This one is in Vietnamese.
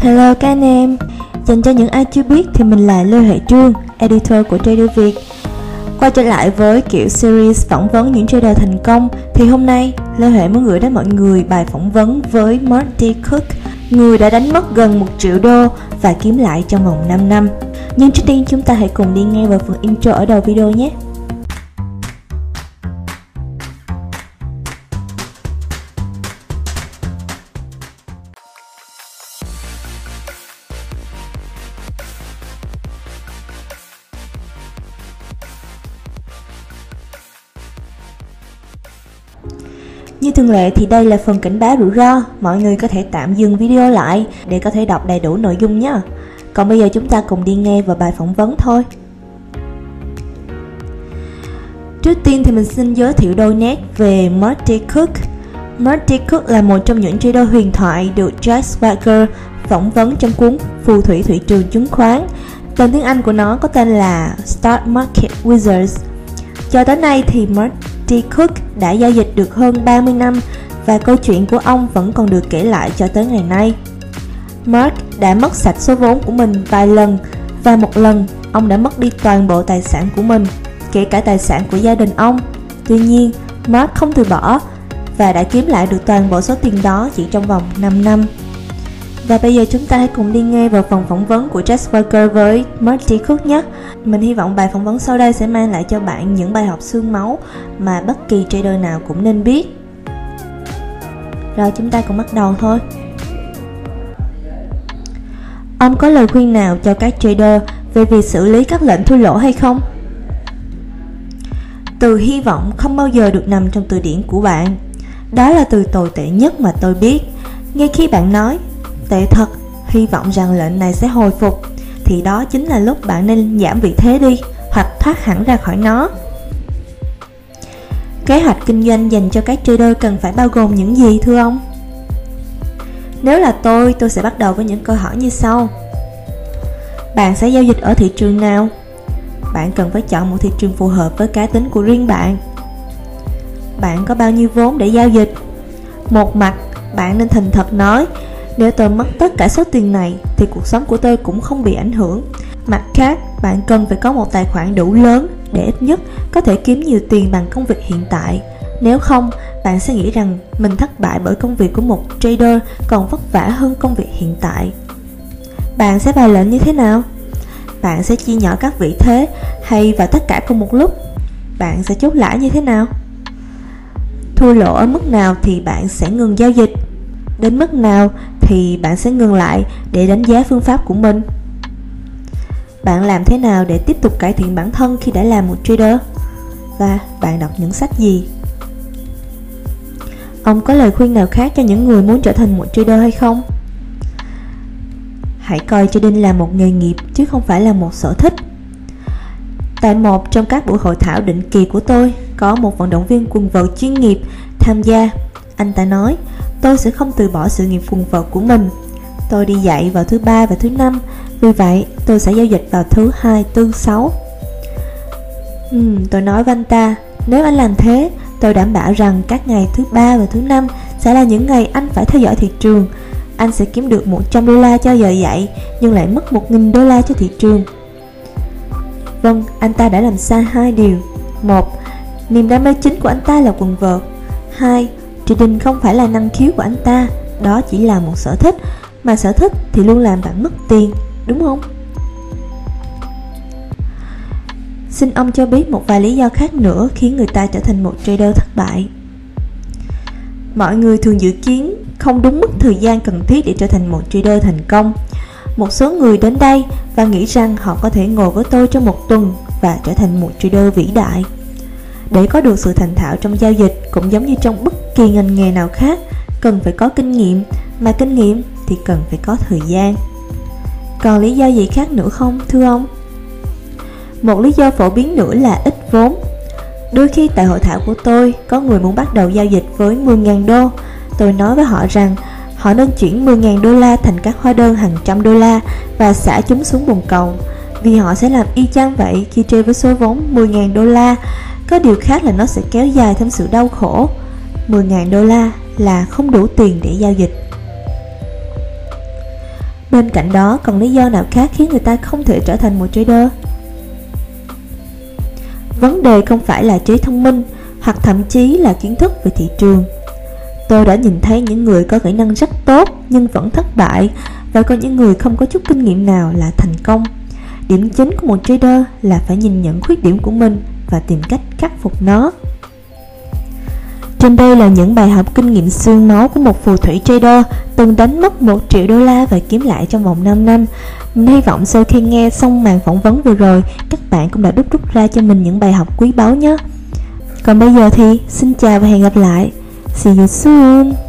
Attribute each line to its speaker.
Speaker 1: Hello các anh em. Dành cho những ai chưa biết thì mình là Lê Huệ Trương, editor của Trader Việt. Quay trở lại với kiểu series phỏng vấn những trader thành công Thì hôm nay Lê Huệ muốn gửi đến mọi người bài phỏng vấn với Marty Cook Người đã đánh mất gần 1 triệu đô và kiếm lại trong vòng 5 năm. Nhưng trước tiên chúng ta hãy cùng đi nghe vào phần intro ở đầu video nhé. Như thường lệ thì đây là phần cảnh báo rủi ro, mọi người có thể tạm dừng video lại để có thể đọc đầy đủ nội dung nhé. Còn bây giờ chúng ta cùng đi nghe vào bài phỏng vấn thôi. Trước tiên thì mình xin giới thiệu đôi nét về Marty Cook. Marty Cook là một trong những trader huyền thoại được Jack Swagger phỏng vấn trong cuốn Phù thủy thị trường chứng khoán. Tên tiếng Anh của nó có tên là Stock Market Wizards. Cho tới nay thì Marty Cook đã giao dịch được hơn 30 năm và câu chuyện của ông vẫn còn được kể lại cho tới ngày nay. Mark đã mất sạch số vốn của mình vài lần và một lần ông đã mất đi toàn bộ tài sản của mình, kể cả tài sản của gia đình ông. Tuy nhiên, Mark không từ bỏ và đã kiếm lại được toàn bộ số tiền đó chỉ trong vòng 5 năm. Và bây giờ chúng ta hãy cùng đi nghe vào phần phỏng vấn của Jess Walker với Marty Cook nhé. Mình hy vọng bài phỏng vấn sau đây sẽ mang lại cho bạn những bài học xương máu mà bất kỳ trader nào cũng nên biết. Rồi, chúng ta cùng bắt đầu thôi. Ông có lời khuyên nào cho các trader về việc xử lý các lệnh thua lỗ hay không? Từ hy vọng không bao giờ được nằm trong từ điển của bạn. Đó là từ tồi tệ nhất mà tôi biết. Ngay khi bạn nói tệ thật, hy vọng rằng lệnh này sẽ hồi phục, thì đó chính là lúc bạn nên giảm vị thế đi hoặc thoát hẳn ra khỏi nó. Kế hoạch kinh doanh dành cho các trader cần phải bao gồm những gì thưa ông? Nếu là tôi, tôi sẽ bắt đầu với những câu hỏi như sau. Bạn sẽ giao dịch ở thị trường nào? Bạn cần phải chọn một thị trường phù hợp với cá tính của riêng bạn. Bạn có bao nhiêu vốn để giao dịch? Một mặt, bạn nên thành thật nói, nếu tôi mất tất cả số tiền này thì cuộc sống của tôi cũng không bị ảnh hưởng. Mặt khác, bạn cần phải có một tài khoản đủ lớn để ít nhất có thể kiếm nhiều tiền bằng công việc hiện tại. Nếu không, bạn sẽ nghĩ rằng mình thất bại bởi công việc của một trader còn vất vả hơn công việc hiện tại. Bạn sẽ vào lệnh như thế nào? Bạn sẽ chia nhỏ các vị thế hay vào tất cả cùng một lúc? Bạn sẽ chốt lãi như thế nào? Thua lỗ ở mức nào thì bạn sẽ ngừng giao dịch? Đến mức nào thì bạn sẽ ngừng lại để đánh giá phương pháp của mình? Bạn làm thế nào để tiếp tục cải thiện bản thân khi đã là một trader? Và bạn đọc những sách gì? Ông có lời khuyên nào khác cho những người muốn trở thành một trader hay không? Hãy coi trading là một nghề nghiệp chứ không phải là một sở thích. Tại một trong các buổi hội thảo định kỳ của tôi, có một vận động viên quần vợt chuyên nghiệp tham gia. Anh ta nói, tôi sẽ không từ bỏ sự nghiệp quần vợt của mình. Tôi đi dạy vào thứ ba và thứ năm, vì vậy tôi sẽ giao dịch vào thứ hai, tư, sáu. Uhm, tôi nói với anh ta, nếu anh làm thế, tôi đảm bảo rằng các ngày thứ ba và thứ năm sẽ là những ngày anh phải theo dõi thị trường. Anh sẽ kiếm được 100 đô la cho giờ dạy, nhưng lại mất 1.000 đô la cho thị trường. Vâng, anh ta đã làm sai hai điều. Một, niềm đam mê chính của anh ta là quần vợt. Hai, trading không phải là năng khiếu của anh ta, đó chỉ là một sở thích, mà sở thích thì luôn làm bạn mất tiền, đúng không? Xin ông cho biết một vài lý do khác nữa khiến người ta trở thành một trader thất bại. Mọi người thường dự kiến không đúng mức thời gian cần thiết để trở thành một trader thành công. Một số người đến đây và nghĩ rằng họ có thể ngồi với tôi trong một tuần và trở thành một trader vĩ đại. Để có được sự thành thạo trong giao dịch cũng giống như trong bất kỳ ngành nghề nào khác, cần phải có kinh nghiệm, mà kinh nghiệm thì cần phải có thời gian. Còn lý do gì khác nữa không, thưa ông? Một lý do phổ biến nữa là ít vốn. Đôi khi tại hội thảo của tôi, có người muốn bắt đầu giao dịch với 10.000 đô. Tôi nói với họ rằng họ nên chuyển 10.000 đô la thành các hóa đơn hàng trăm đô la và xả chúng xuống bồn cầu. Vì họ sẽ làm y chang vậy khi chơi với số vốn 10.000 đô la. Có điều khác là nó sẽ kéo dài thêm sự đau khổ. 10.000 đô la là không đủ tiền để giao dịch. Bên cạnh đó, còn lý do nào khác khiến người ta không thể trở thành một trader? Vấn đề không phải là trí thông minh, hoặc thậm chí là kiến thức về thị trường. Tôi đã nhìn thấy những người có kỹ năng rất tốt nhưng vẫn thất bại, và có những người không có chút kinh nghiệm nào là thành công. Điểm chính của một trader là phải nhìn nhận khuyết điểm của mình và tìm cách khắc phục nó. Trên đây là những bài học kinh nghiệm xương máu của một phù thủy trader từng đánh mất 1 triệu đô la và kiếm lại trong vòng 5 năm. Mình hy vọng sau khi nghe xong màn phỏng vấn vừa rồi, các bạn cũng đã đúc rút ra cho mình những bài học quý báu nhé. Còn bây giờ thì xin chào và hẹn gặp lại. See you soon.